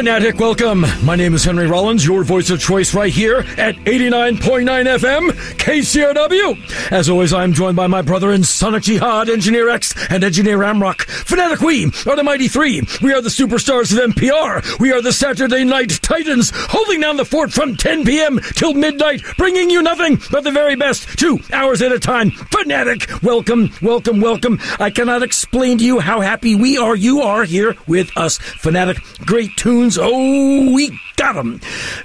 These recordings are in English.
Fanatic, welcome. My name is Henry Rollins, your voice of choice right here at 89.9 FM, KCRW. As always, I'm joined by my brother in Sonic Jihad, Engineer X, and Engineer Amrock. Fanatic, we are the Mighty Three. We are the superstars of NPR. We are the Saturday Night Titans, holding down the fort from 10 p.m. till midnight, bringing you nothing but the very best, two hours at a time. Fanatic, welcome, welcome, welcome. I cannot explain to you how happy we are you are here with us. Fanatic, great tunes. Oh, we got them.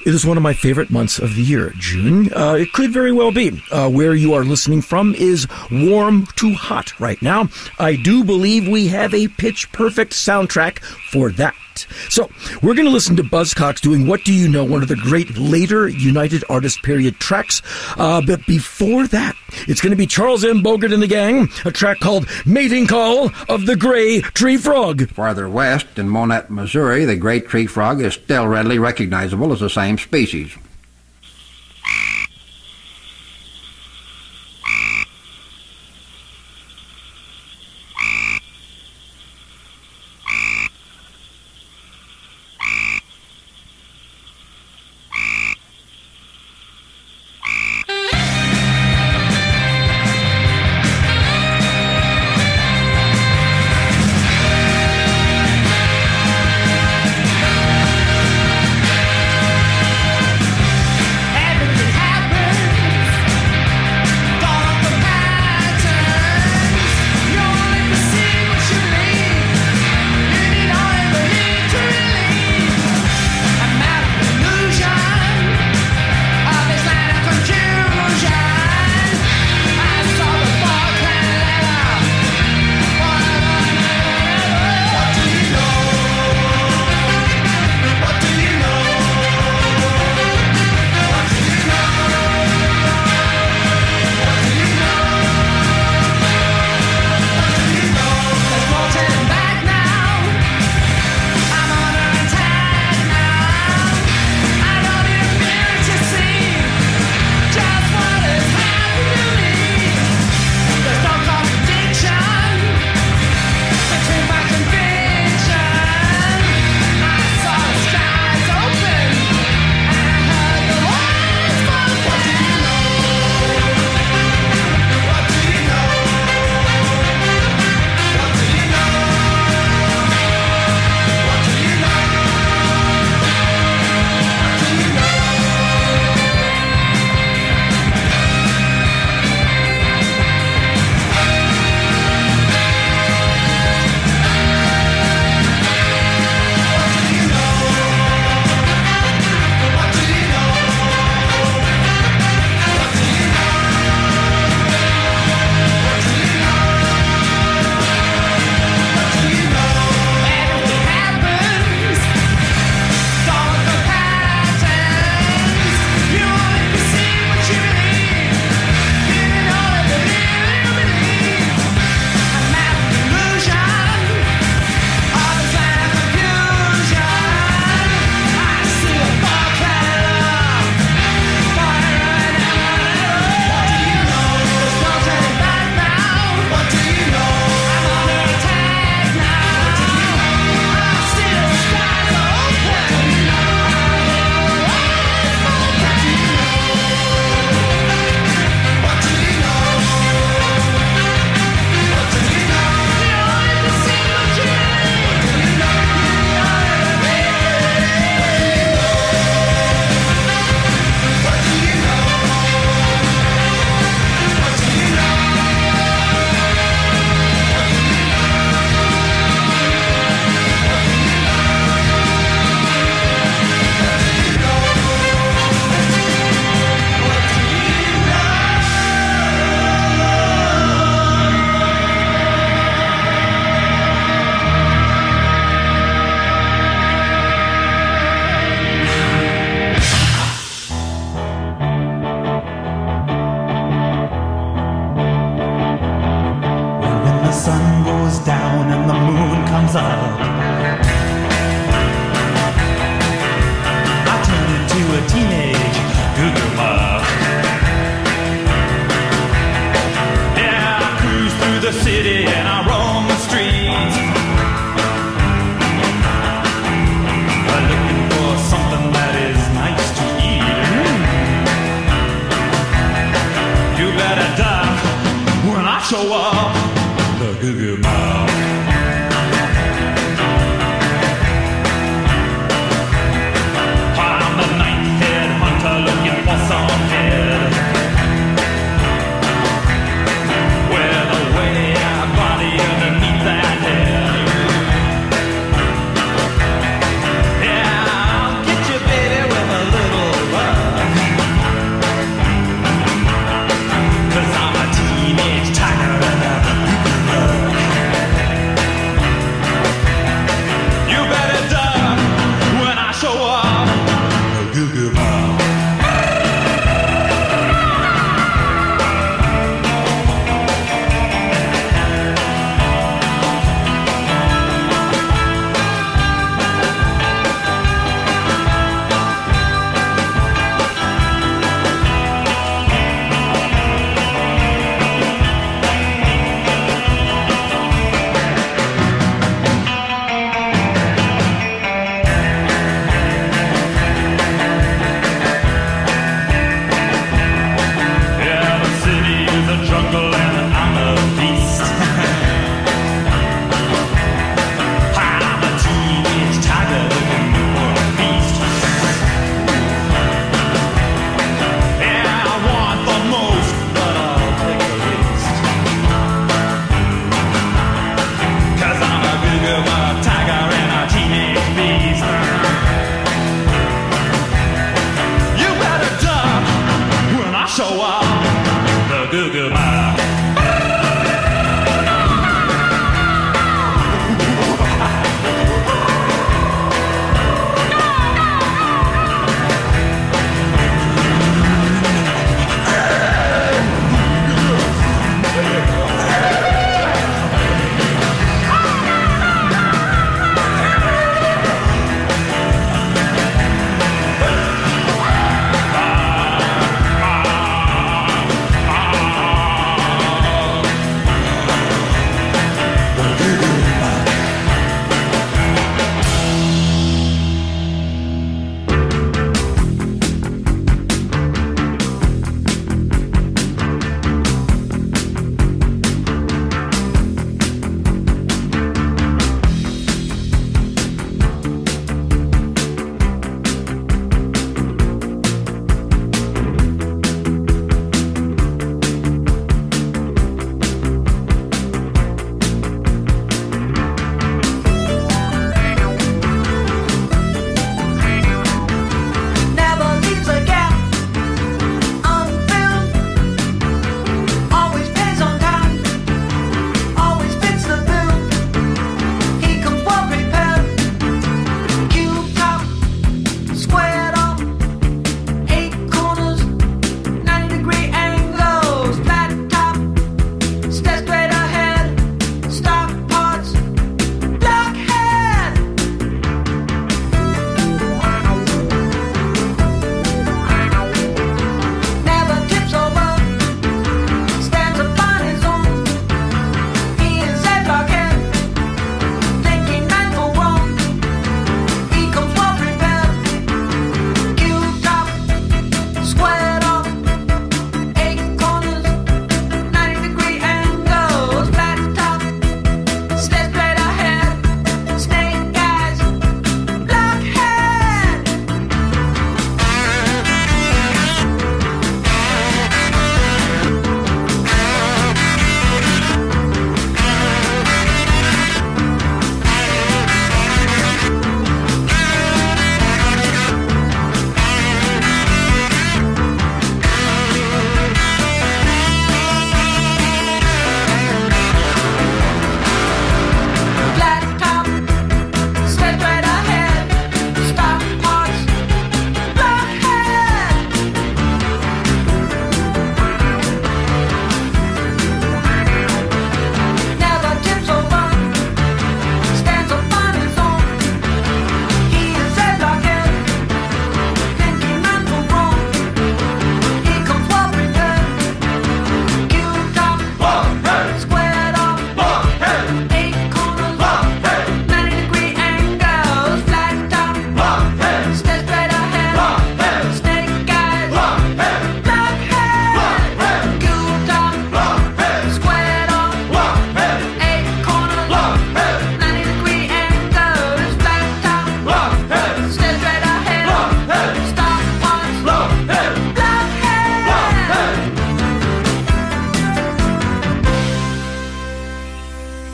It is one of my favorite months of the year, June. Uh, it could very well be. Uh, where you are listening from is warm to hot right now. I do believe we have a pitch perfect soundtrack for that. So we're going to listen to Buzzcocks doing "What Do You Know," one of the great later United Artist period tracks. Uh, but before that, it's going to be Charles M. Bogert and the Gang, a track called "Mating Call of the Gray Tree Frog." Farther west in Monett, Missouri, the great tree frog is still readily recognizable as the same species.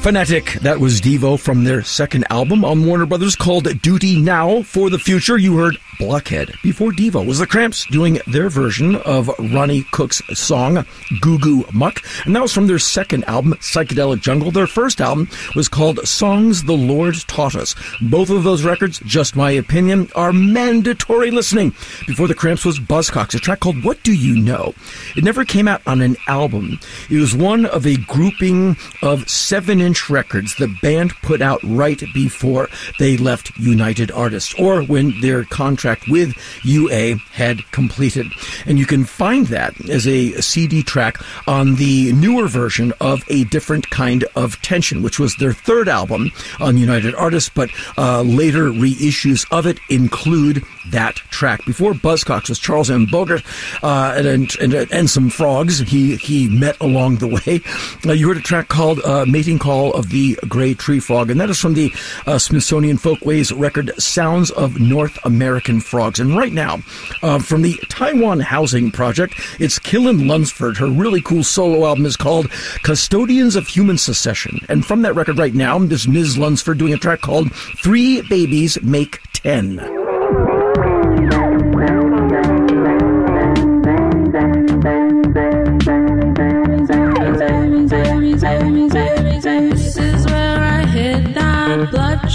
Fanatic, that was Devo from their second album on Warner Brothers called Duty Now for the Future. You heard Blockhead. Before Devo was the Cramps doing their version of Ronnie Cook's song Goo Goo Muck, and that was from their second album, Psychedelic Jungle. Their first album was called Songs the Lord Taught Us. Both of those records, just my opinion, are mandatory listening. Before the Cramps was Buzzcocks, a track called What Do You Know? It never came out on an album. It was one of a grouping of seven records the band put out right before they left United Artists or when their contract with UA had completed. And you can find that as a CD track on the newer version of A Different Kind of Tension, which was their third album on United Artists, but uh, later reissues of it include that track. Before Buzzcocks was Charles M. Bogert uh, and, and, and, some frogs he, he met along the way. Uh, you heard a track called uh, Mating Call of the Gray Tree Frog, and that is from the uh, Smithsonian Folkways record Sounds of North American Frogs. And right now, uh, from the Taiwan Housing Project, it's Kellen Lunsford. Her really cool solo album is called Custodians of Human Secession. And from that record right now, there's Ms. Lunsford doing a track called Three Babies Make Ten.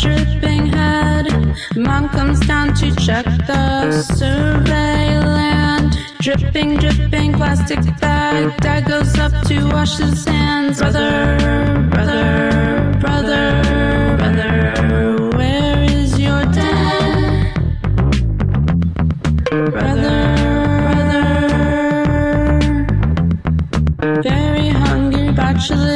Dripping head. Mom comes down to check the surveillance. Dripping, dripping plastic bag. Dad goes up to wash his hands. Brother, brother, brother, brother, where is your dad? Brother, brother, very hungry botulism,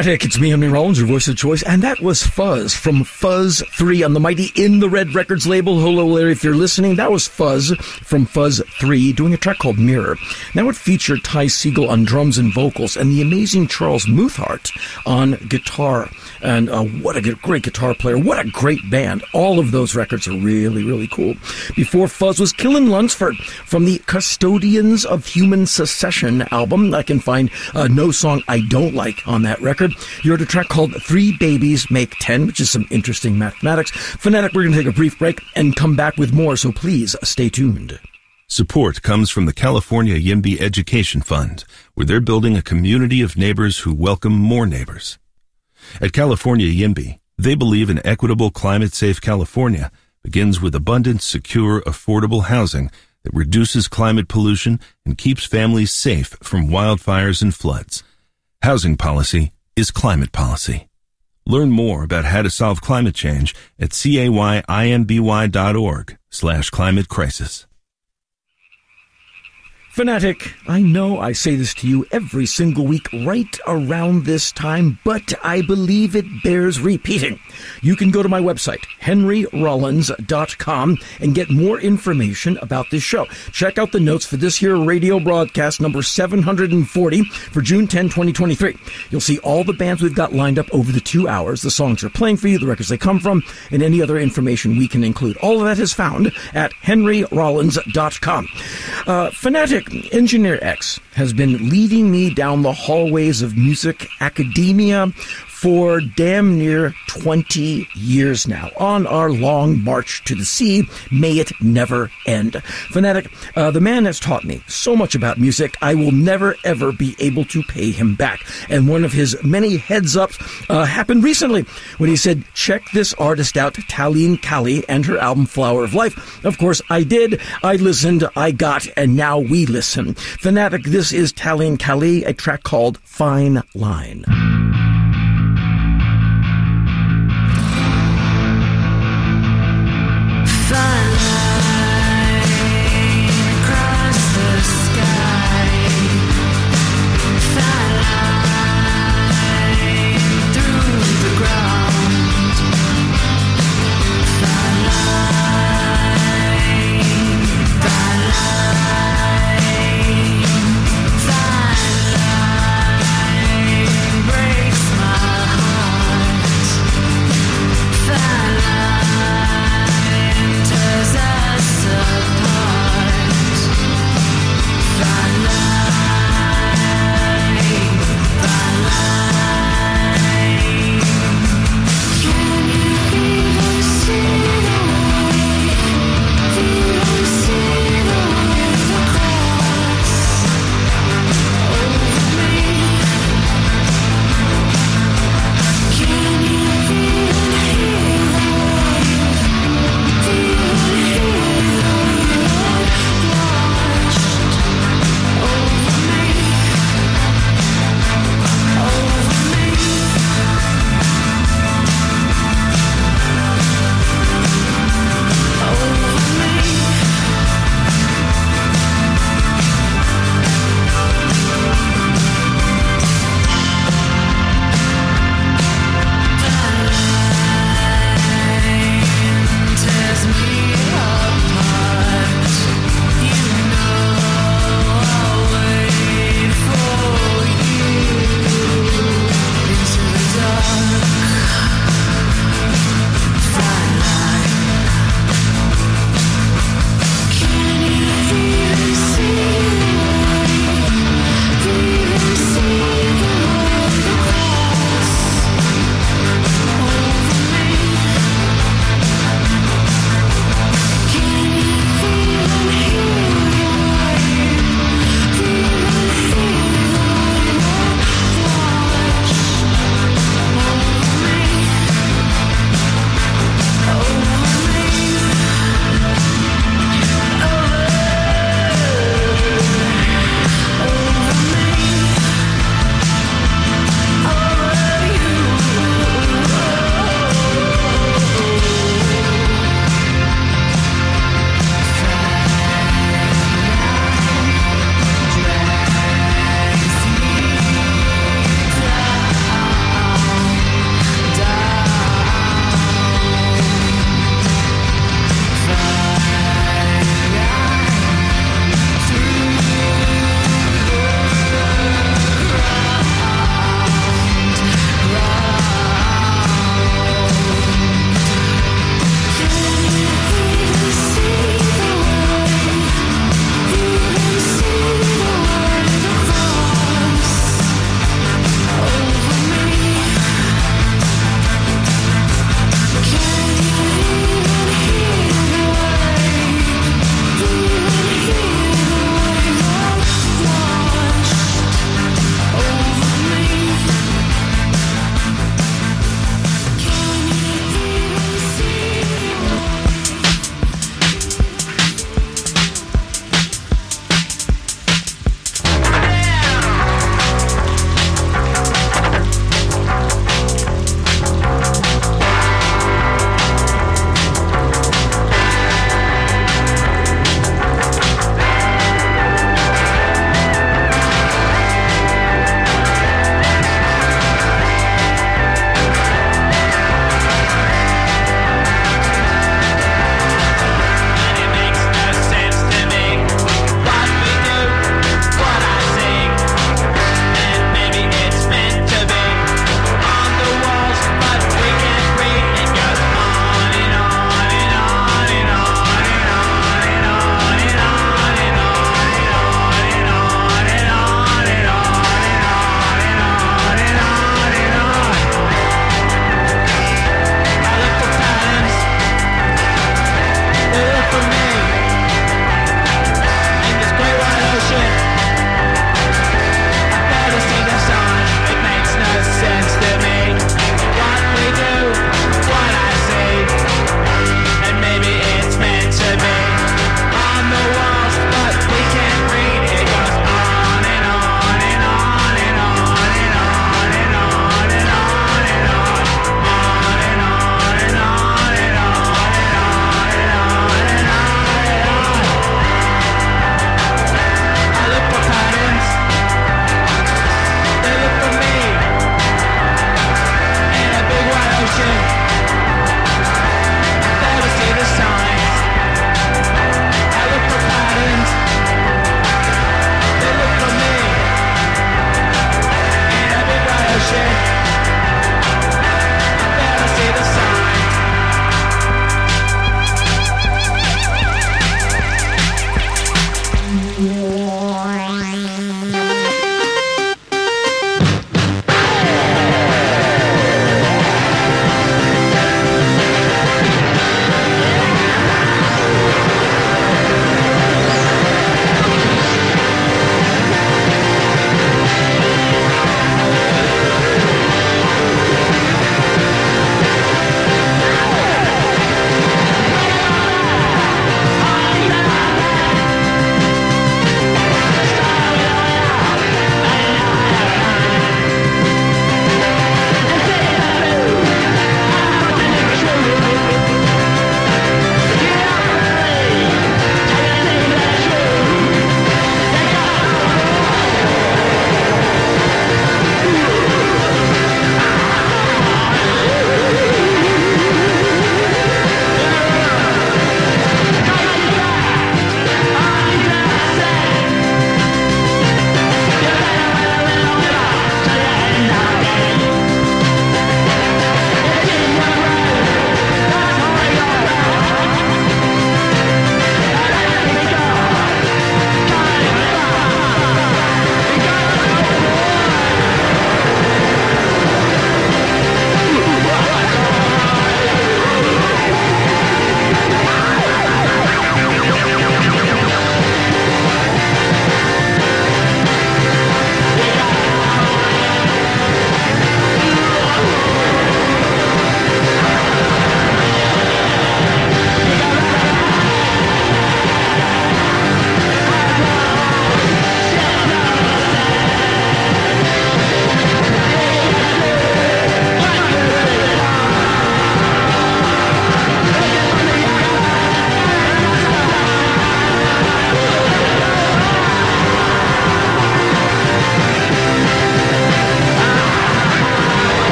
Fanatic, it's me, Henry Rollins, your voice of choice, and that was Fuzz from Fuzz 3 on the mighty In the Red Records label. Hello, Larry, if you're listening. That was Fuzz from Fuzz 3 doing a track called Mirror. Now it featured Ty Segall on drums and vocals and the amazing Charles Moothart on guitar. And uh, what a great guitar player. What a great band. All of those records are really, really cool. Before Fuzz was Kellen Lunsford from the Custodians of Human Secession album. I can find uh, no song I don't like on that record record. You heard a track called Three Babies Make Ten, which is some interesting mathematics. Fanatic, we're going to take a brief break and come back with more, so please stay tuned. Support comes from the California Yimby Education Fund, where they're building a community of neighbors who welcome more neighbors. At California Yimby, they believe an equitable, climate-safe California begins with abundant, secure, affordable housing that reduces climate pollution and keeps families safe from wildfires and floods. Housing policy is climate policy. Learn more about how to solve climate change at cayimby.org slash climate crisis. Fanatic, I know I say this to you every single week right around this time, but I believe it bears repeating. You can go to my website, henryrollins.com, and get more information about this show. Check out the notes for this here radio broadcast number 740 for June 10, 2023. You'll see all the bands we've got lined up over the two hours, the songs are playing for you, the records they come from, and any other information we can include. All of that is found at henryrollins.com. Uh, Fanatic, Engineer X has been leading me down the hallways of music academia for damn near 20 years now on our long march to the sea. May it never end. Fanatic, uh, the man has taught me so much about music, I will never ever be able to pay him back. And one of his many heads ups uh, happened recently when he said, check this artist out, Taleen Kali, and her album Flower of Life. Of course, I did. I listened, I got, and now we listen. Fanatic, this is Taleen Kali, a track called Fine Line.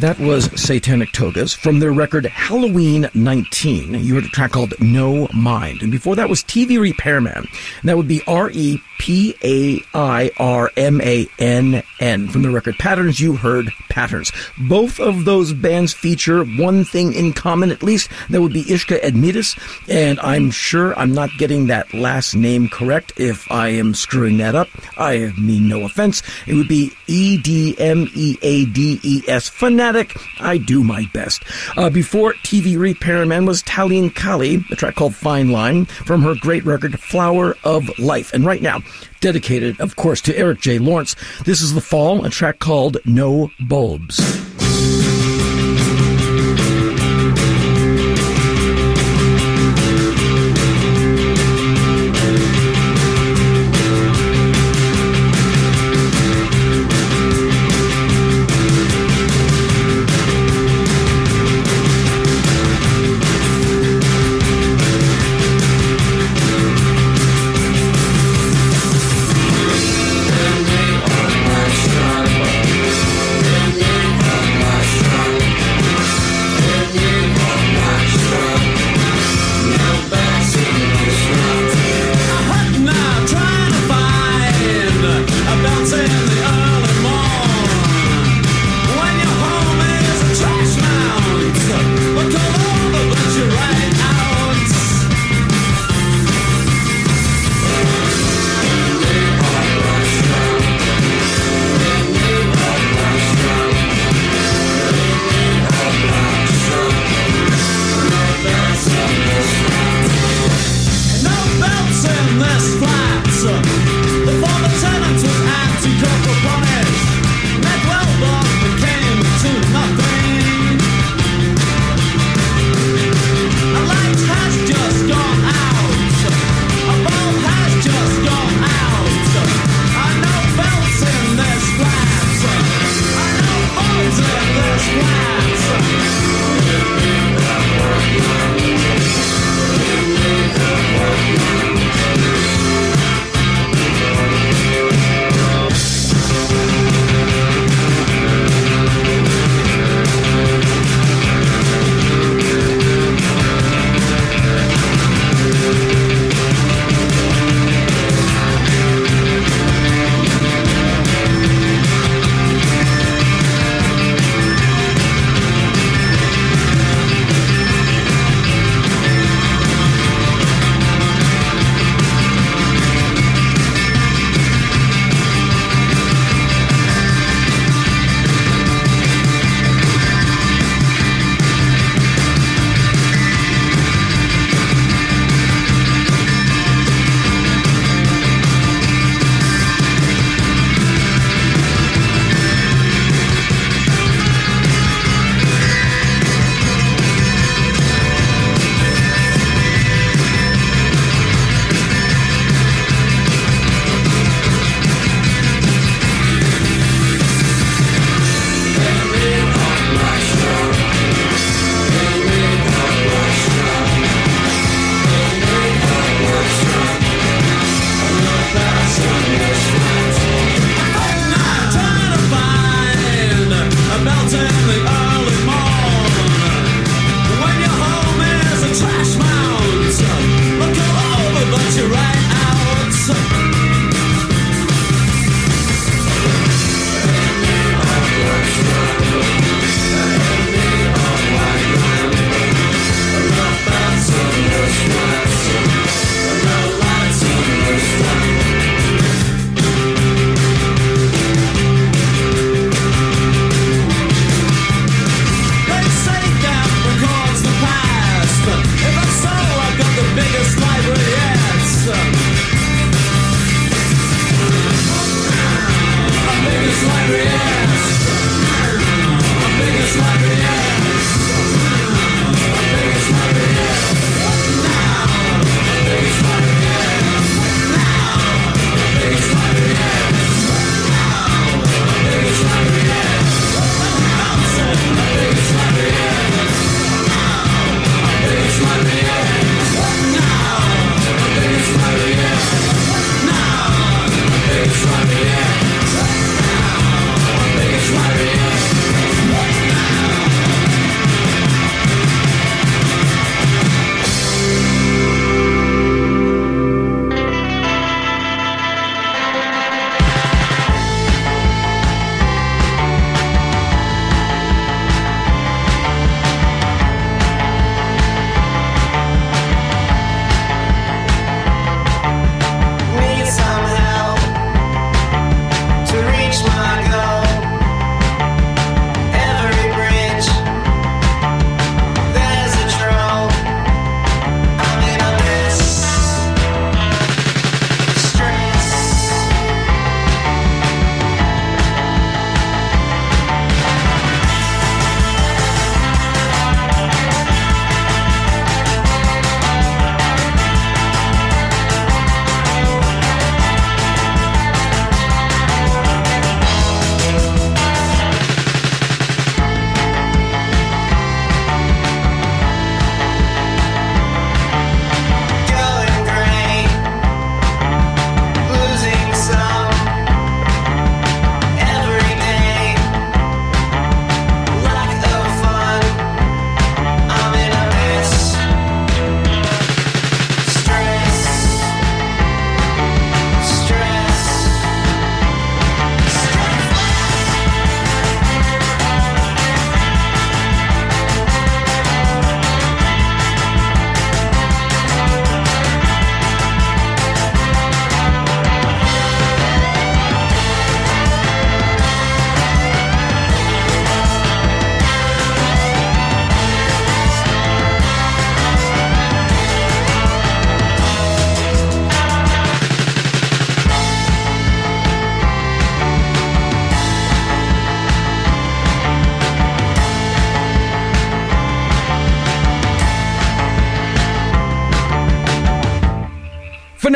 That was Satanic Togas from their record Halloween 19. You heard a track called No Mind. And before that was TV Repairman. And that would be R E P A I R M A N N. From the record Patterns, you heard Patterns. Both of those bands feature one thing in common, at least. That would be Ishka Edmidas. And I'm sure I'm not getting that last name correct. If I am screwing that up, I mean no offense. It would be E D M E A D E S. Fanatic. I do my best. Uh, before TV Repairman was Taleen Kali, a track called Fine Line from her great record Flower of Life. And right now, dedicated, of course, to Eric J. Lawrence. This is The Fall, a track called No Bulbs.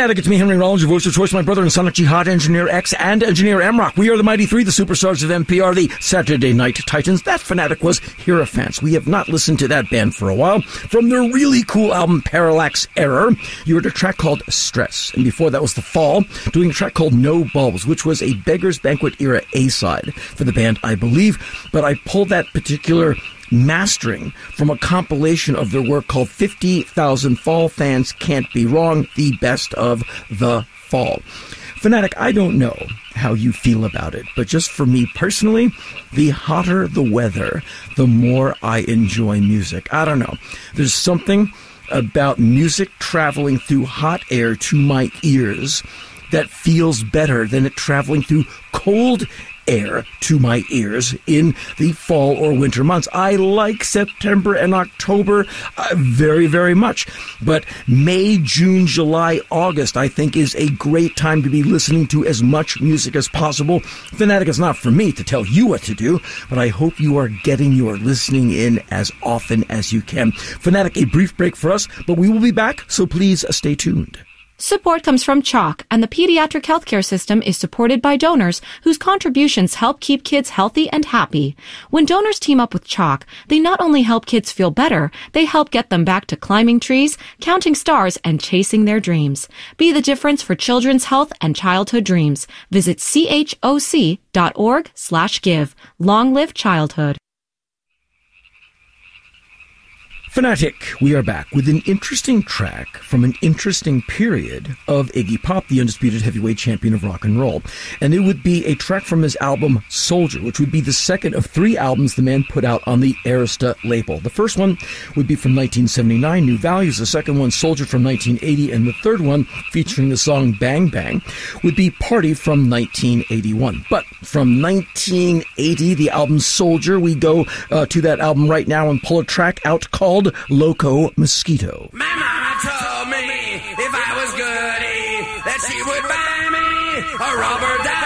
Fanatic, it's me, Henry Rollins, your voice of choice, my brother and Sonic Jihad, Engineer X, and Engineer Amrock. We are the Mighty Three, the superstars of NPR, the Saturday Night Titans. That Fanatic was Hierophants. We have not listened to that band for a while. From their really cool album, Parallax Error, you heard a track called Stress. And before that was The Fall, doing a track called No Bulbs, which was a Beggar's Banquet era A-side for the band, I believe. But I pulled that particular mastering from a compilation of their work called 50,000 Fall Fans Can't Be Wrong, the best of the fall. Fanatic, I don't know how you feel about it, but just for me personally, the hotter the weather, the more I enjoy music. I don't know. There's something about music traveling through hot air to my ears that feels better than it traveling through cold air to my ears in the fall or winter months. I like September and October uh, very, very much. But May, June, July, August, I think is a great time to be listening to as much music as possible. Fanatic is not for me to tell you what to do, but I hope you are getting your listening in as often as you can. Fanatic, a brief break for us, but we will be back, so please stay tuned. Support comes from CHOC, and the pediatric healthcare system is supported by donors whose contributions help keep kids healthy and happy. When donors team up with CHOC, they not only help kids feel better, they help get them back to climbing trees, counting stars, and chasing their dreams. Be the difference for children's health and childhood dreams. Visit choc.org slash give. Long live childhood. Fanatic, we are back with an interesting track from an interesting period of Iggy Pop, the undisputed heavyweight champion of rock and roll. And it would be a track from his album Soldier, which would be the second of three albums the man put out on the Arista label. The first one would be from 1979, New Values. The second one, Soldier from 1980. And the third one, featuring the song Bang Bang, would be Party from 1981. But from 1980, the album Soldier, we go uh, to that album right now and pull a track out called Loco Mosquito. My mama told me if I was goody that she would buy me a rubber.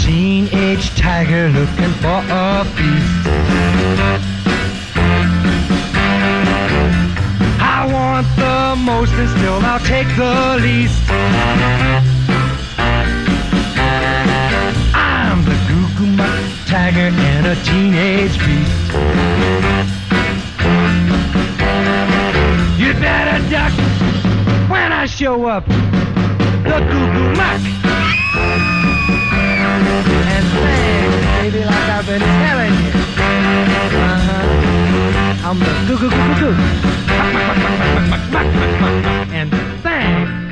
Teenage tiger looking for a feast. I want the most and still I'll take the least. I'm the Goo Goo Muck tiger and a teenage beast. You better duck when I show up. The Goo Goo Muck and sing, baby, like I've been telling you. Uh-huh. I'm the goo goo goo goo goo. And sing.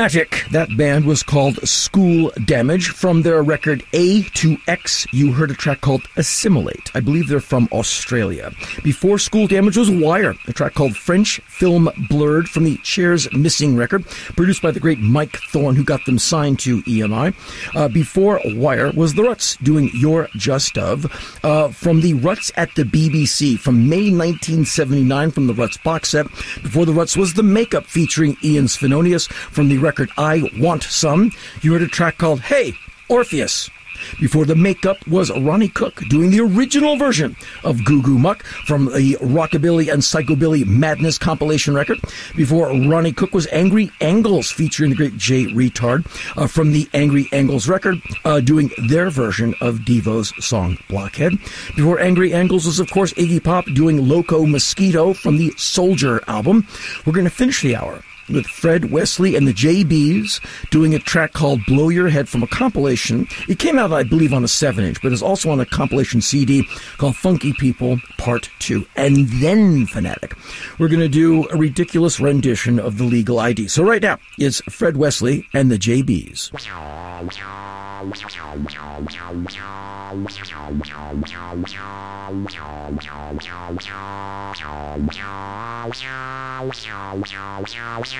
Fanatic, that band was called School Damage. From their record A to X, you heard a track called Assimilate. I believe they're from Australia. Before School Damage was Wire, a track called French Film Blurred from the Chairs Missing record, produced by the great Mike Thorne, who got them signed to EMI. Uh, before Wire was The Ruts, doing You're Just a. Uh, from the Ruts at the BBC, from May 1979, from the Ruts box set. Before The Ruts was The Makeup, featuring Ian Svenonius from the record I Want Some. You heard a track called Hey, Orpheus. Before the makeup was Ronnie Cook doing the original version of Goo Goo Muck from the Rockabilly and Psychobilly Madness compilation record. Before Ronnie Cook was Angry Angles featuring the great Jay Reatard uh, from the Angry Angles record uh, doing their version of Devo's song Blockhead. Before Angry Angles was of course Iggy Pop doing Loco Mosquito from the Soldier album. We're going to finish the hour with Fred Wesley and the JBs doing a track called Blow Your Head from a compilation. It came out, I believe, on a 7 inch, but it's also on a compilation CD called Funky People Part 2. And then Fanatic. We're going to do a ridiculous rendition of the legal ID. So right now, it's Fred Wesley and the JBs.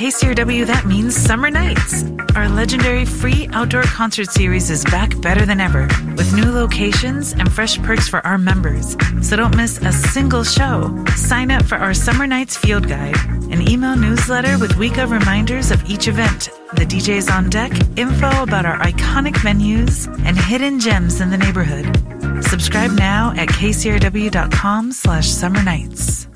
KCRW, that means summer nights. Our legendary free outdoor concert series is back better than ever, with new locations and fresh perks for our members. So don't miss a single show. Sign up for our Summer Nights Field Guide, an email newsletter with week of reminders of each event, the DJs on deck, info about our iconic venues, and hidden gems in the neighborhood. Subscribe now at kcrw.com slash summer nights.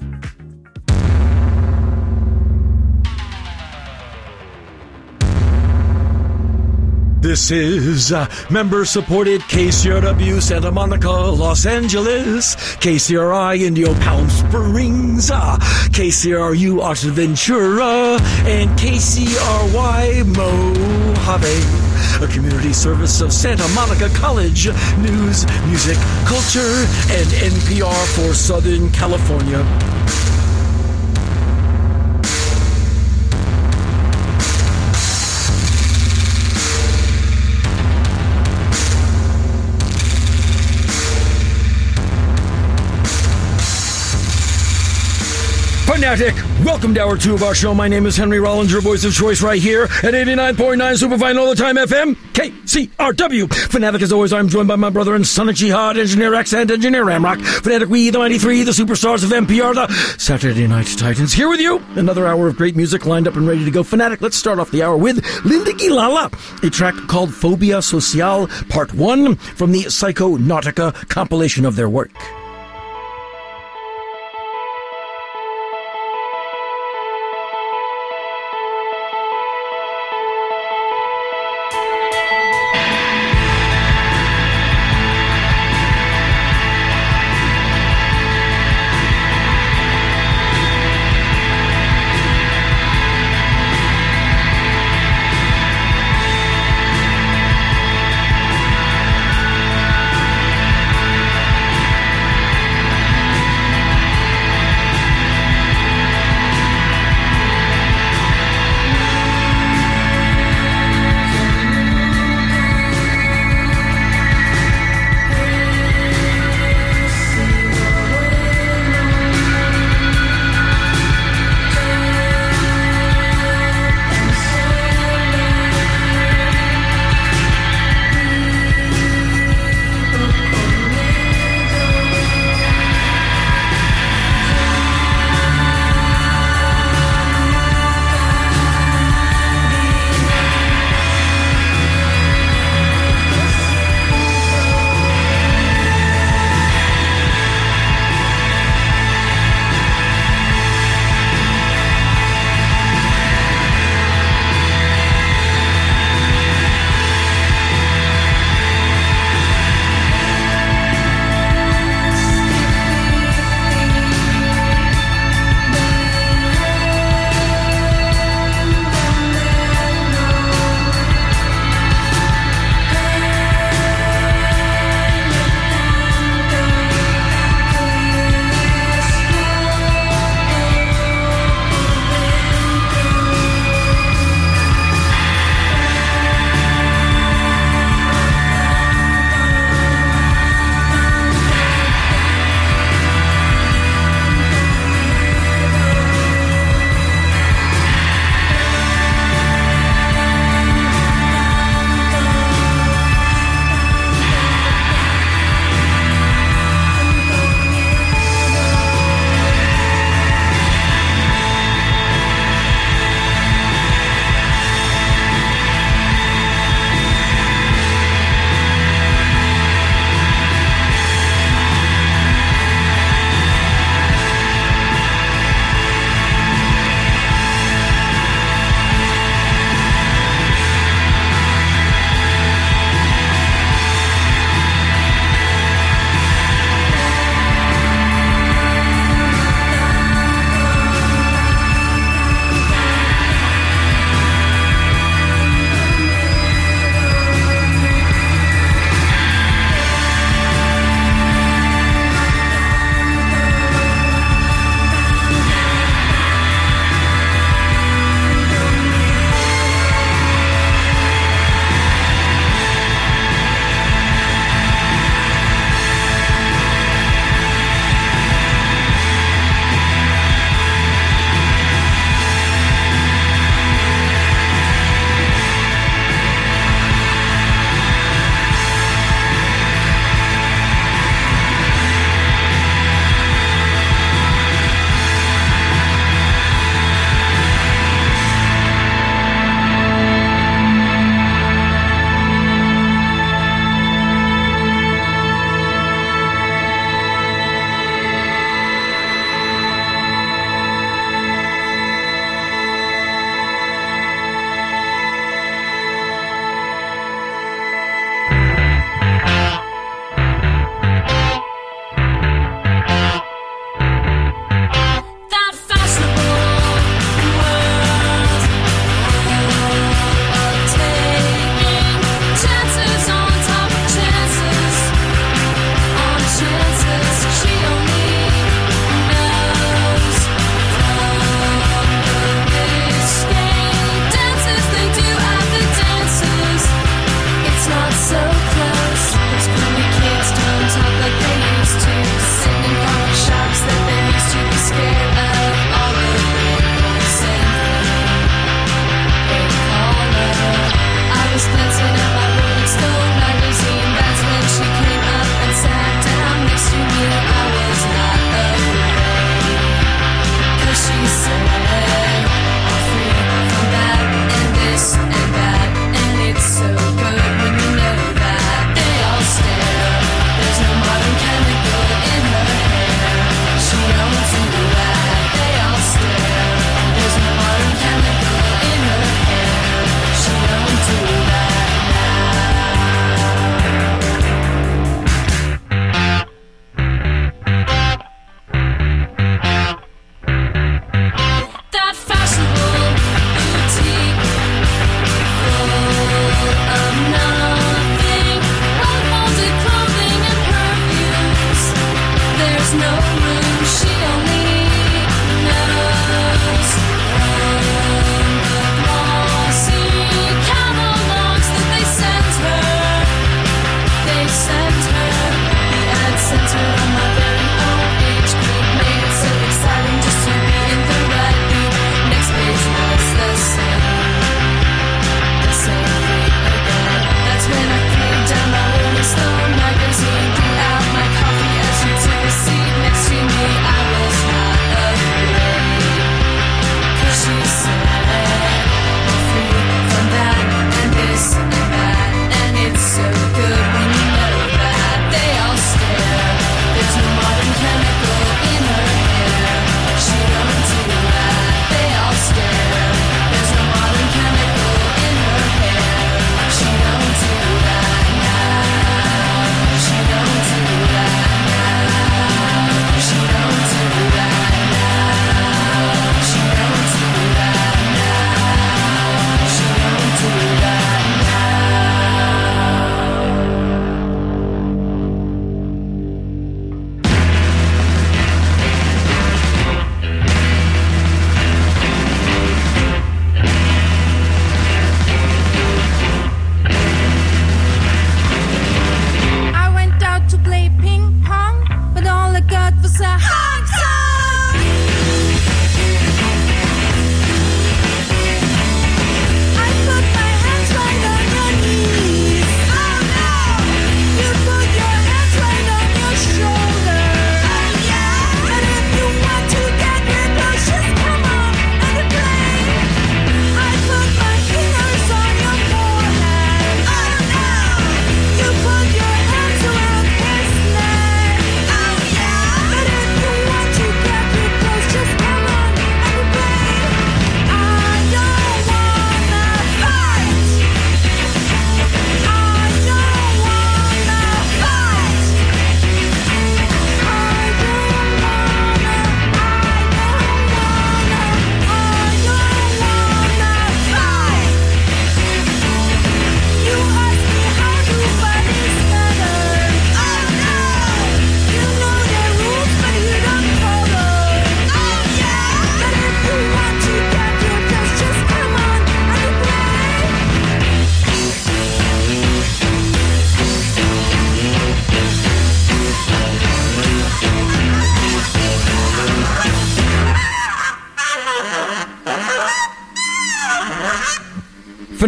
This is uh, member supported KCRW Santa Monica, Los Angeles, KCRI Indio Palm Springs, uh, KCRU Oxnard Ventura, and KCRY Mojave, a community service of Santa Monica College, news, music, culture, and NPR for Southern California. Fanatic, welcome to hour two of our show. My name is Henry Rollins, your voice of choice right here at 89.9 Superfine all the time FM, KCRW. Fanatic, as always, I'm joined by my brother and son of Jihad, Engineer X and Engineer Ramrock. Fanatic, we, the 93, the superstars of NPR, the Saturday Night Titans, here with you. Another hour of great music lined up and ready to go. Fanatic, let's start off the hour with Linda Gilala, a track called Phobia Social, Part 1 from the Psychonautica compilation of their work.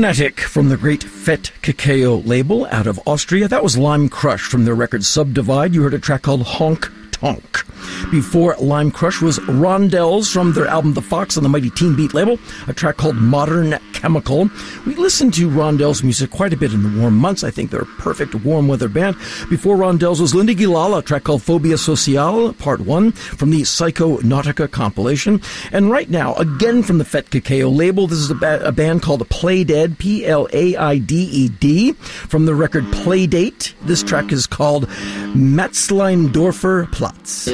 From the great Fett Cacao label out of Austria. That was Lime Crush from their record Subdivide. You heard a track called Honk Tonk. Before Lime Crush was Rondelles from their album The Fox on the Mighty Teen Beat label, a track called Modern Chemical. Listened to Rondelles music quite a bit in the warm months. I think they're a perfect warm weather band. Before Rondelles was Linda Gilala, a track called Phobia Sociale, Part 1 from the Psycho Nautica compilation. And right now, again from the Fettkakao label, this is a, ba- a band called Plaided, P L A I D E D, from the record Playdate. This track is called Matzleinsdorfer Platz.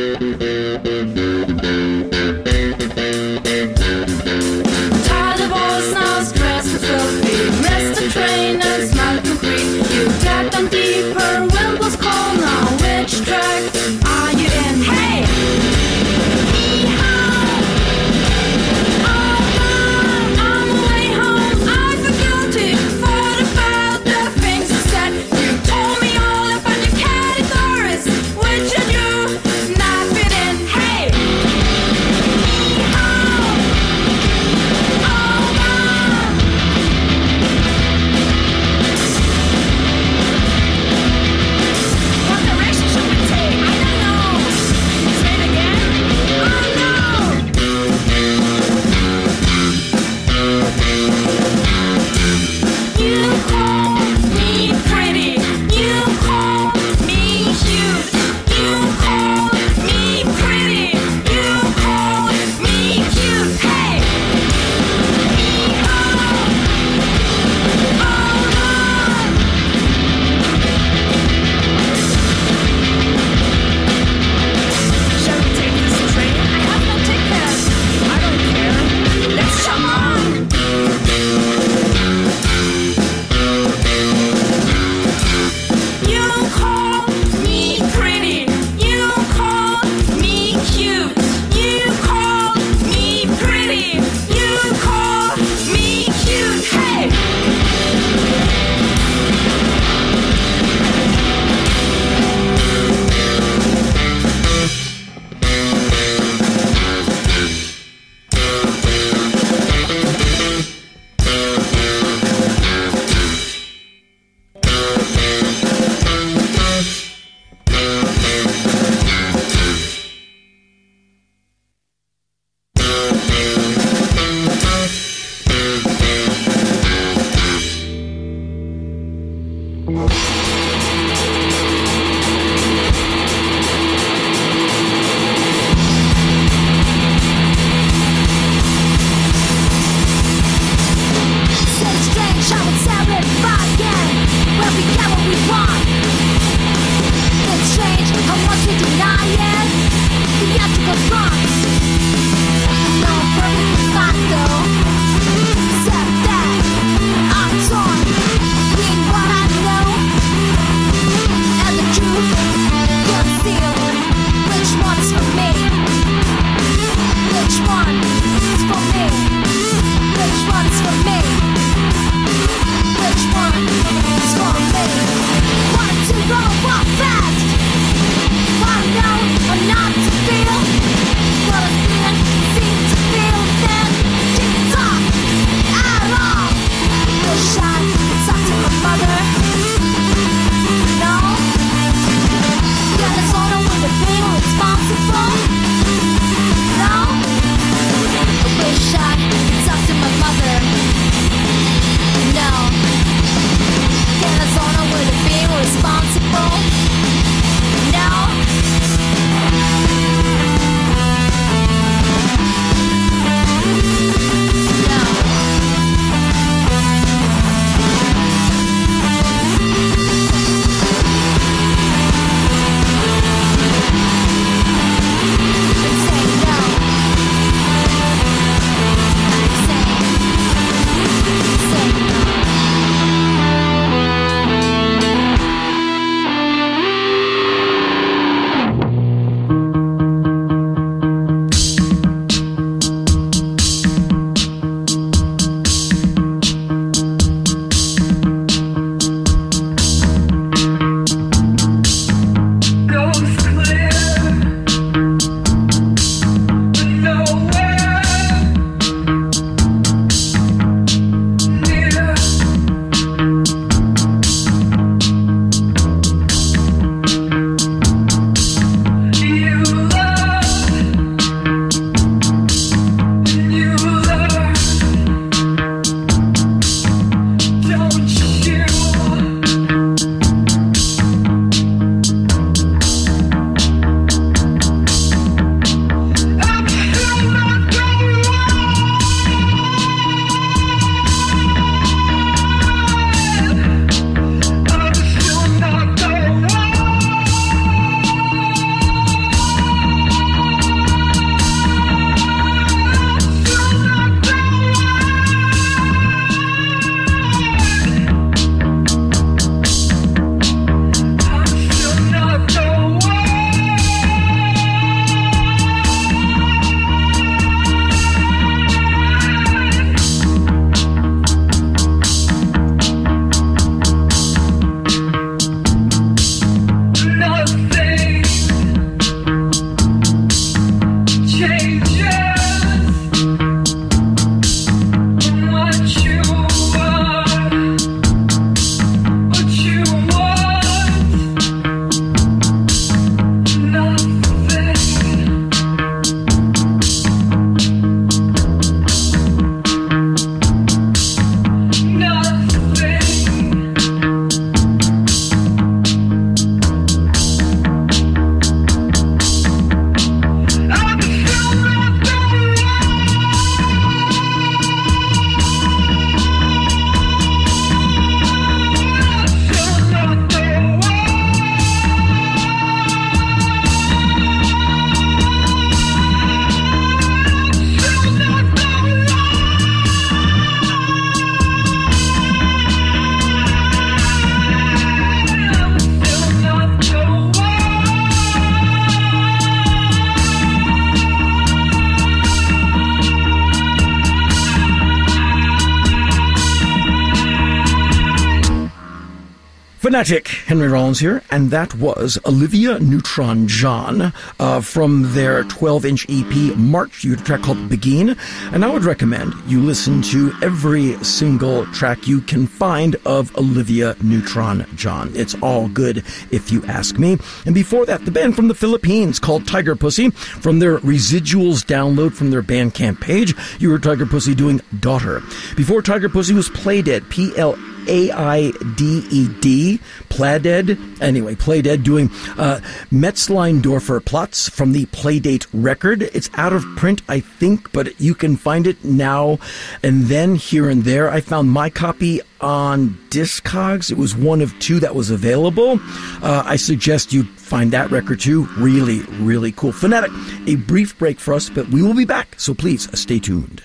Henry Rollins here, and that was Olivia Neutron John uh, from their 12 inch EP March You track called Begin. And I would recommend you listen to every single track you can find of Olivia Neutron John. It's all good if you ask me. And before that, the band from the Philippines called Tiger Pussy from their residuals download from their Bandcamp page. You heard Tiger Pussy doing Daughter. Before Tiger Pussy was Plaided, P L a I D E D, Plaided. Anyway, Plaided doing uh, Metzleindorfer Plots from the Playdate record. It's out of print, I think, but you can find it now and then here and there. I found my copy on Discogs. It was one of two that was available. Uh, I suggest you find that record too. Really, really cool. Fanatic, a brief break for us, but we will be back, so please stay tuned.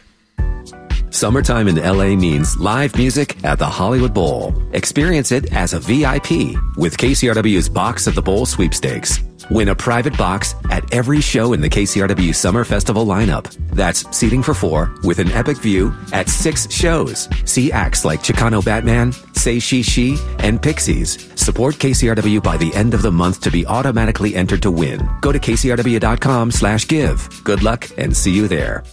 Summertime in LA means live music at the Hollywood Bowl. Experience it as a VIP with KCRW's Box of the Bowl sweepstakes. Win a private box at every show in the KCRW Summer Festival lineup. That's seating for four with an epic view at six shows. See acts like Chicano Batman, Say She She, and Pixies. Support KCRW by the end of the month to be automatically entered to win. Go to kcrw.com slash give. Good luck and see you there.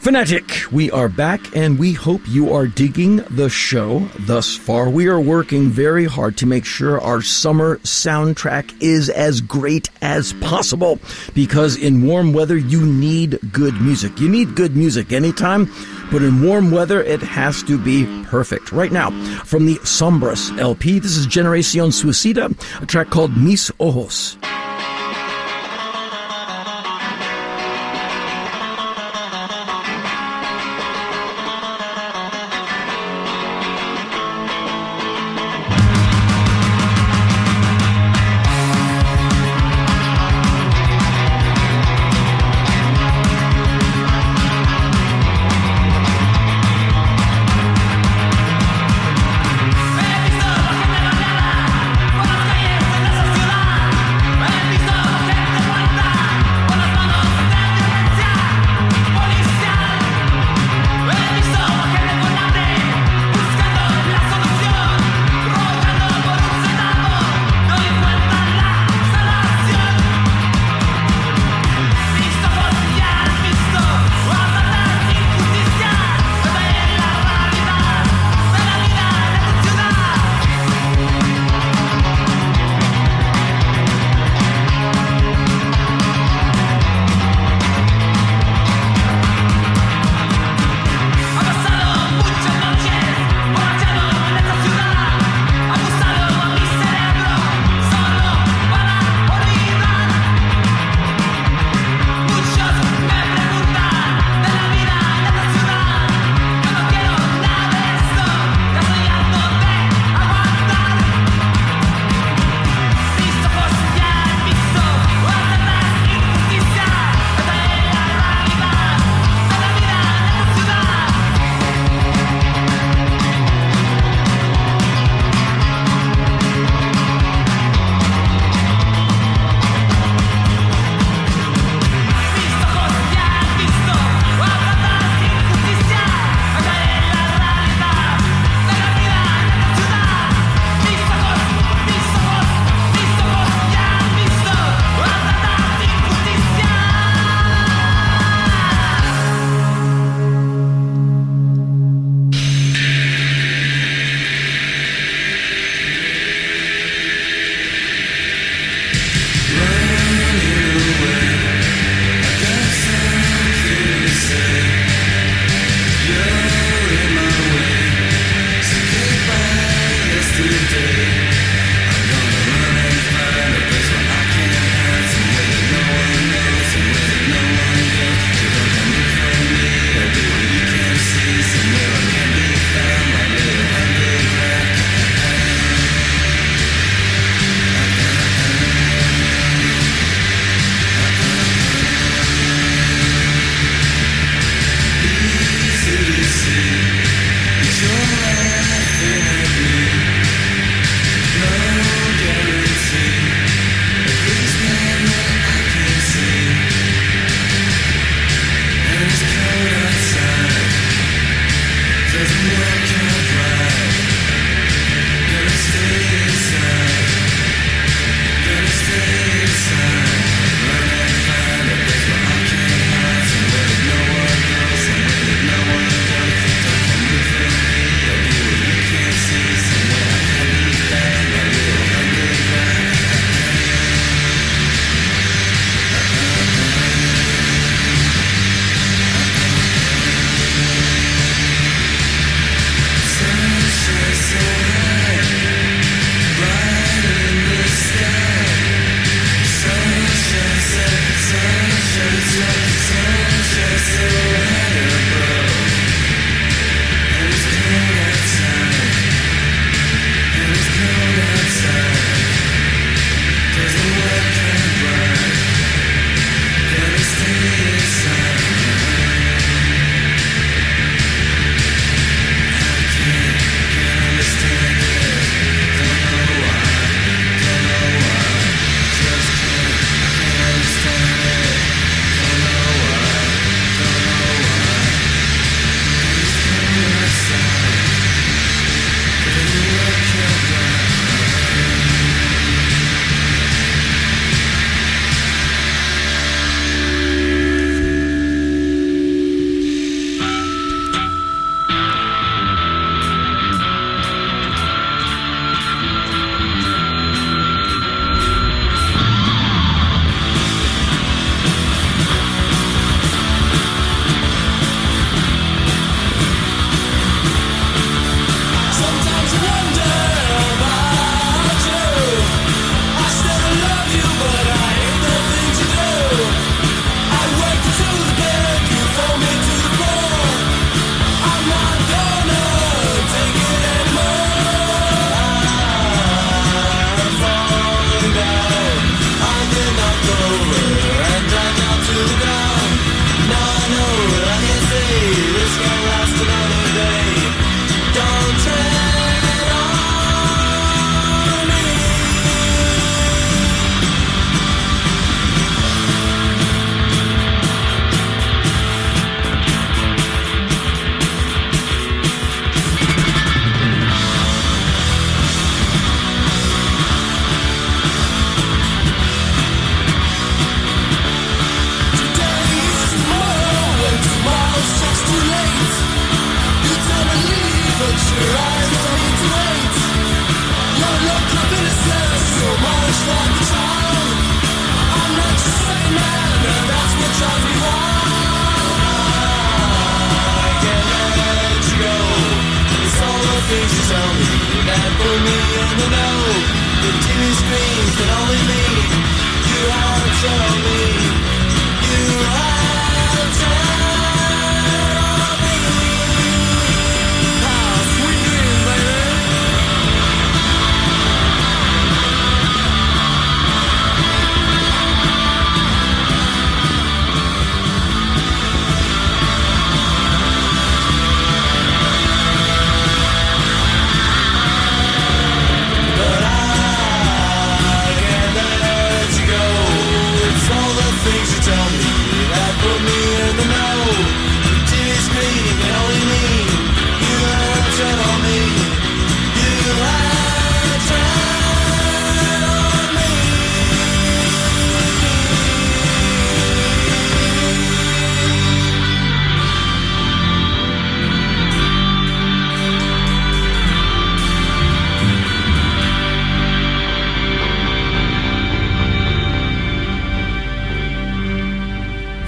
Fanatic, we are back and we hope you are digging the show thus far. We are working very hard to make sure our summer soundtrack is as great as possible because in warm weather you need good music. You need good music anytime, but in warm weather it has to be perfect. Right now, from the Sombras LP, this is Generacion Suicida, a track called Mis Ojos.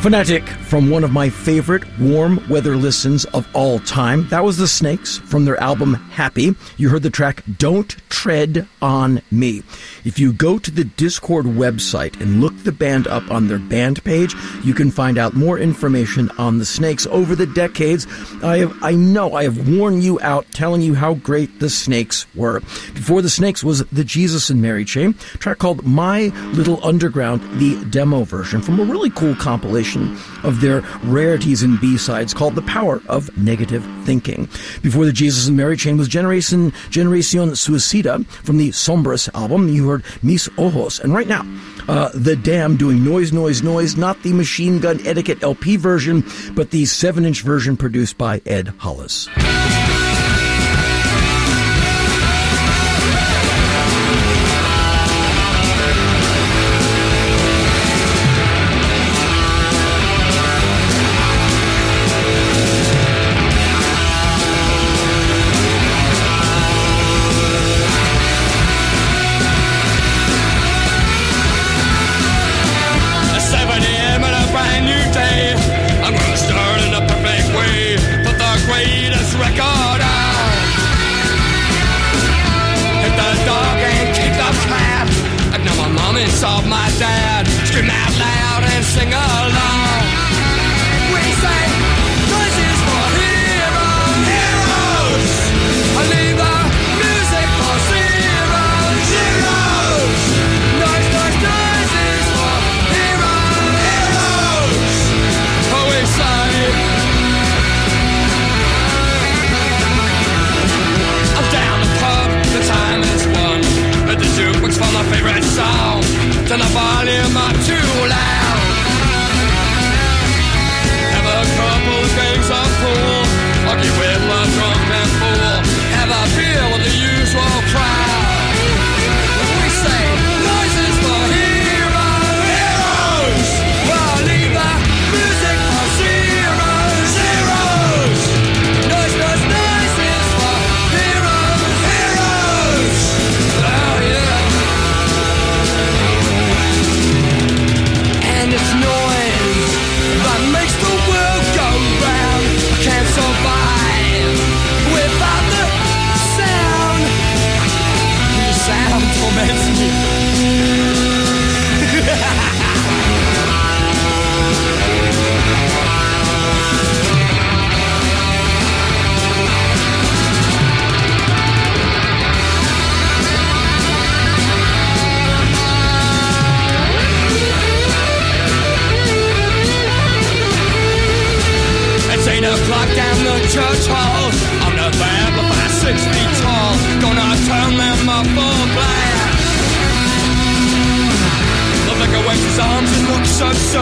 Fanatic from one of my favorite warm weather listens of all time. That was the Snakes from their album Happy. You heard the track Don't Tread on Me. If you go to the Discogs website and look the band up on their band page, you can find out more information on the Snakes. Over the decades, I have I know I have worn you out telling you how great the Snakes were. Before the Snakes was the Jesus and Mary Chain, track called My Little Underground, the demo version from a really cool compilation of their rarities and B-sides called The Power of Negative Thinking. Before the Jesus and Mary chain was Generation, Generacion Suicida from the Sombras album. You heard Mis Ojos. And right now, uh, The Damned doing Noise, Noise, Noise, not the Machine Gun Etiquette LP version, but the 7-inch version produced by Ed Hollis. Church hall. On the amplifier six feet tall. Gonna turn them up full blast. The vicar waves his arms and looks absurd. The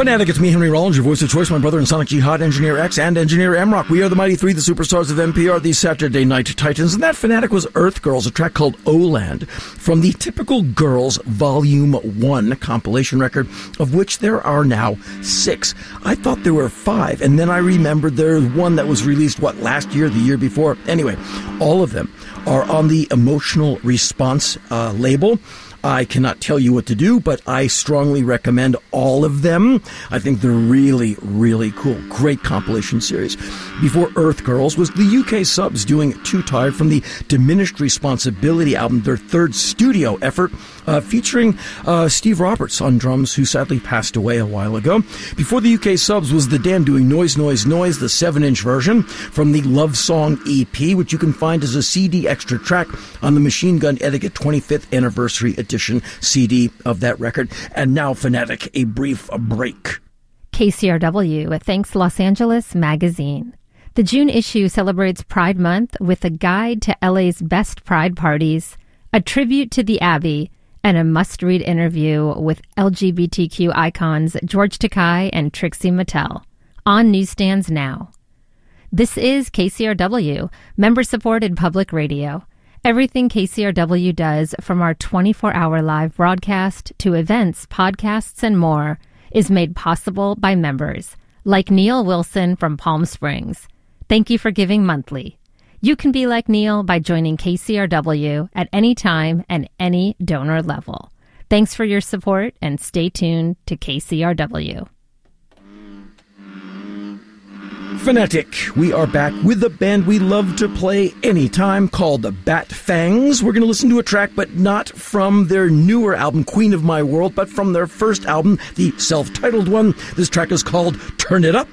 Fanatic, it's me, Henry Rollins, your voice of choice, my brother and Sonic Jihad, Engineer X, and Engineer M-Rock. We are the Mighty Three, the superstars of NPR, the Saturday Night Titans, and that Fanatic was Earth Girls, a track called O-Land, from the Typical Girls Volume 1 compilation record, of which there are now six. I thought there were five, and then I remembered there's one that was released, what, last year, the year before? Anyway, all of them are on the Emotional Response uh, label. I cannot tell you what to do, but I strongly recommend all of them. I think they're really, really cool. Great compilation series. Before Earth Girls was the UK subs doing Too Tired from the Diminished Responsibility album, their third studio effort, uh, featuring uh, Steve Roberts on drums, who sadly passed away a while ago. Before the UK subs was The Damned doing Noise, Noise, Noise, the 7 inch version from the Love Song EP, which you can find as a CD extra track on the Machine Gun Etiquette 25th Anniversary Edition CD of that record. And now, Fanatic, a brief break. KCRW Thanks Los Angeles Magazine. The June issue celebrates Pride Month with a guide to LA's best pride parties, a tribute to the Abbey, and a must read interview with LGBTQ icons George Takei and Trixie Mattel. On newsstands now. This is KCRW, member supported public radio. Everything KCRW does, from our 24 hour live broadcast to events, podcasts, and more, is made possible by members, like Neil Wilson from Palm Springs. Thank you for giving monthly. You can be like Neil by joining KCRW at any time and any donor level. Thanks for your support and stay tuned to KCRW. Fanatic, we are back with the band we love to play anytime called the Bat Fangs. We're going to listen to a track, but not from their newer album, Queen of My World, but from their first album, the self titled one. This track is called Turn It Up.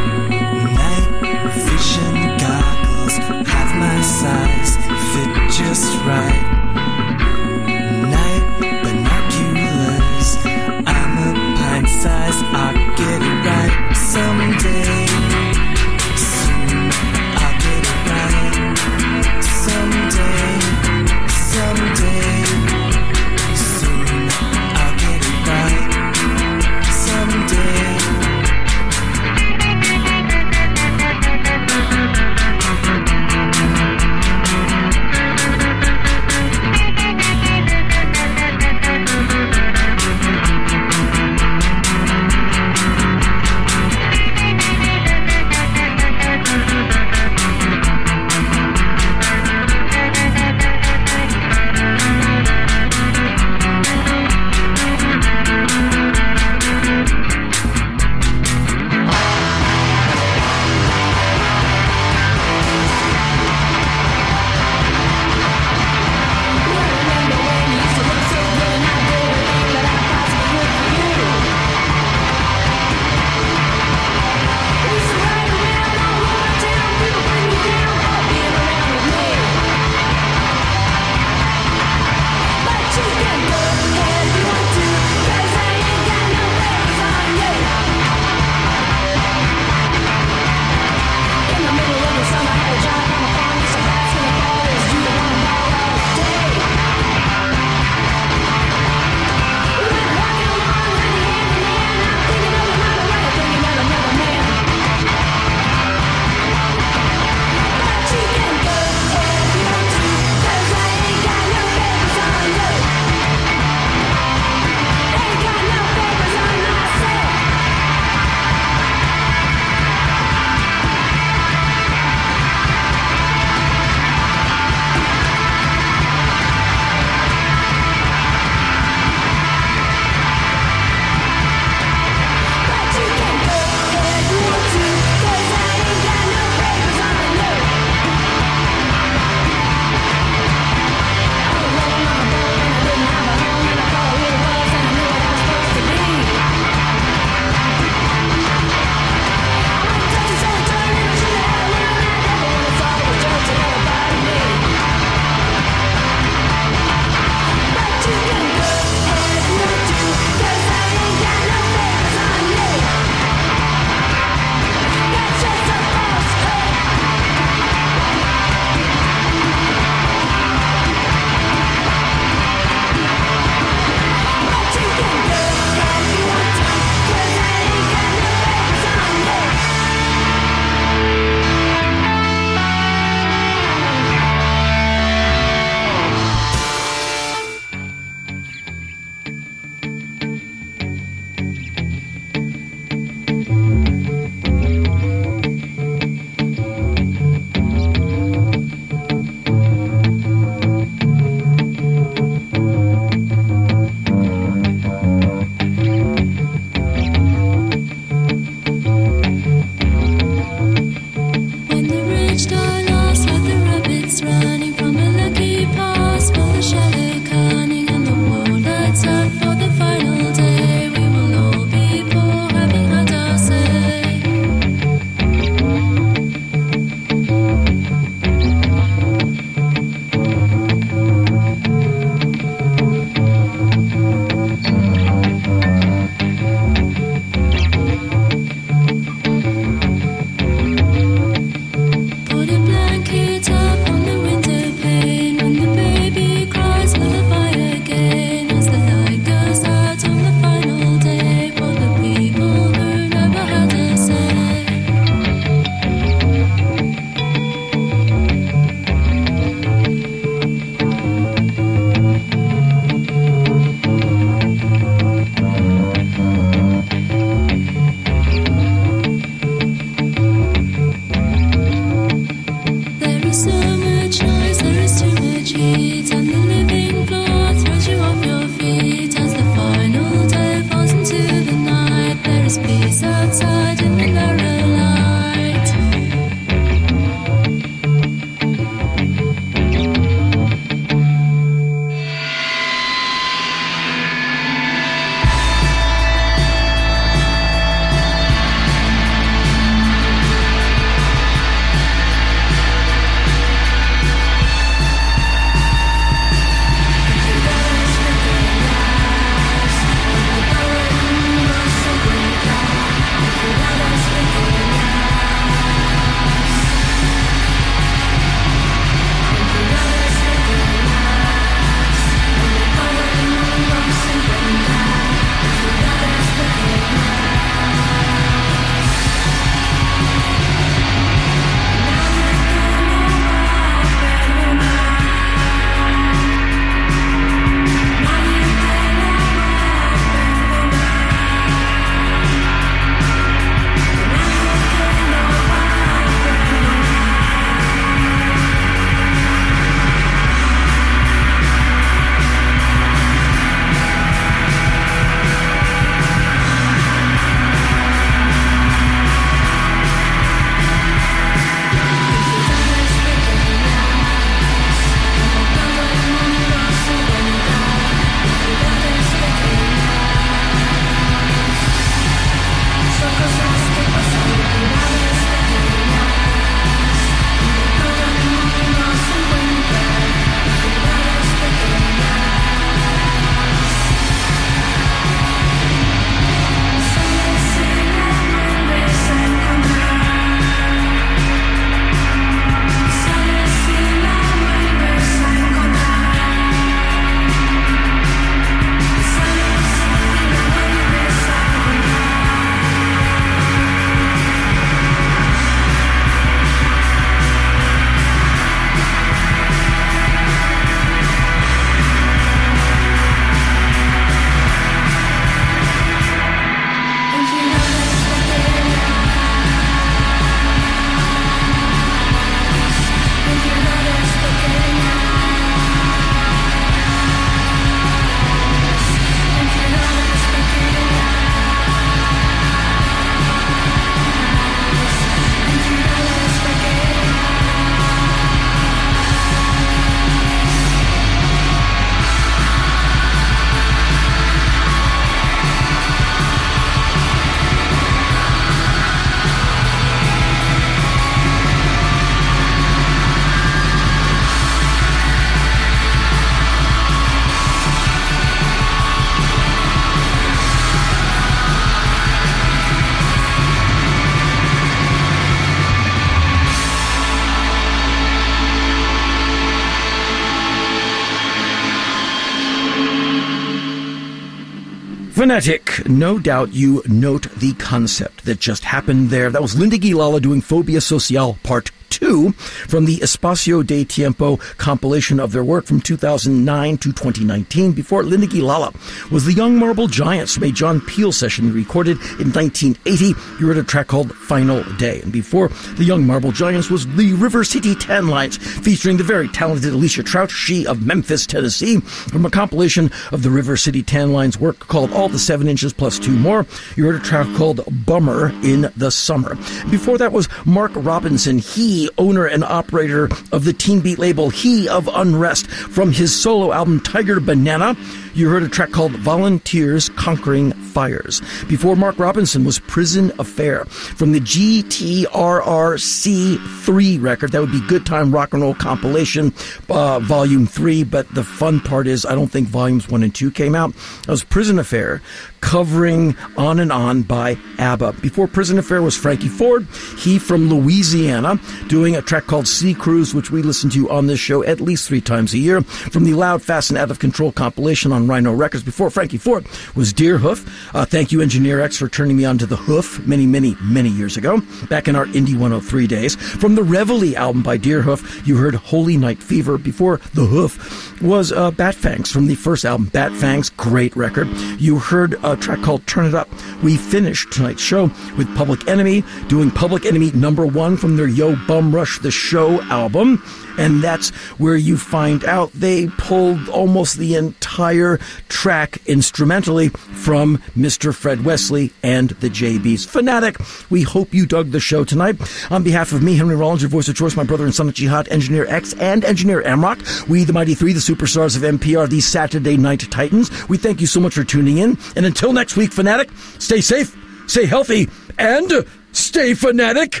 Fanatic, no doubt you note the concept that just happened there. That was Linda Guilala doing Phobia Social Part 2 from the Espacio de Tiempo compilation of their work from 2009 to 2019. Before Linda Guilala was the Young Marble Giants from a John Peel session recorded in 1980. You heard a track called Final Day. And before the Young Marble Giants was the River City Tan Lines featuring the very talented Alicia Trout, she of Memphis, Tennessee, from a compilation of the River City Tan Lines work called All the Seven Inches Plus Two More. You heard a track called Bummer in the Summer. Before that was Mark Robinson, he owner and operator of the Teen Beat label He of Unrest from his solo album Tiger Banana. You heard a track called Volunteers Conquering Fires. Before Mark Robinson was Prison Affair from the GTRRC3 record. That would be Good Time Rock and Roll Compilation, uh, Volume 3. But the fun part is, I don't think Volumes 1 and 2 came out. That was Prison Affair covering On and On by ABBA. Before Prison Affair was Frankie Ford, he from Louisiana, doing a track called Sea Cruise, which we listen to on this show at least three times a year, from the Loud, Fast, and Out of Control compilation on Rhino Records. Before Frankie Ford was Deer Hoof. Uh, thank you, Engineer X, for turning me on to the Hoof many, many, many years ago, back in our Indie 103 days. From the Reveille album by Deer Hoof, you heard Holy Night Fever. Before the Hoof was uh, Bat Fangs from the first album, Bat Fangs, great record. You heard a track called Turn It Up. We finished tonight's show with Public Enemy doing Public Enemy number one from their Yo Bum Rush the Show album. And that's where you find out they pulled almost the entire track instrumentally from Mr. Fred Wesley and the JBs. Fanatic, we hope you dug the show tonight. On behalf of me, Henry Rollins, your voice of choice, my brother and Sonic Jihad, Engineer X, and Engineer Amrock, we, the Mighty Three, the superstars of NPR, the Saturday Night Titans, we thank you so much for tuning in. And until next week, Fanatic, stay safe, stay healthy, and stay fanatic.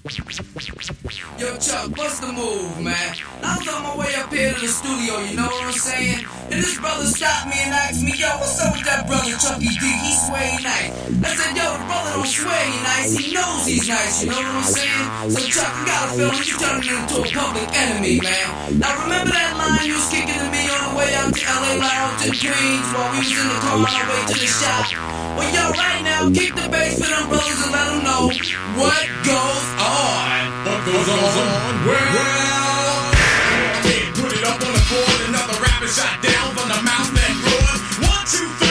Yo, Chuck, what's the move, man? I was on my way up here to the studio, you know what I'm saying? And this brother stopped me and asked me, yo, what's up with that brother Chucky D? He sway nice. I said, yo, the brother don't sway nice. He knows he's nice, you know what I'm saying? So, Chuck, I got a feeling you turning into a public enemy, man. Now, remember that line you was kicking to me on the way out to LA Lounge in Queens while we was in the car on our way to the shop? Well, yo, right now, kick the bass for them brothers and let them know what goes on. What goes on? Well, they put it up on the board. Another rapper shot down from the mouth that roared. One, two, three,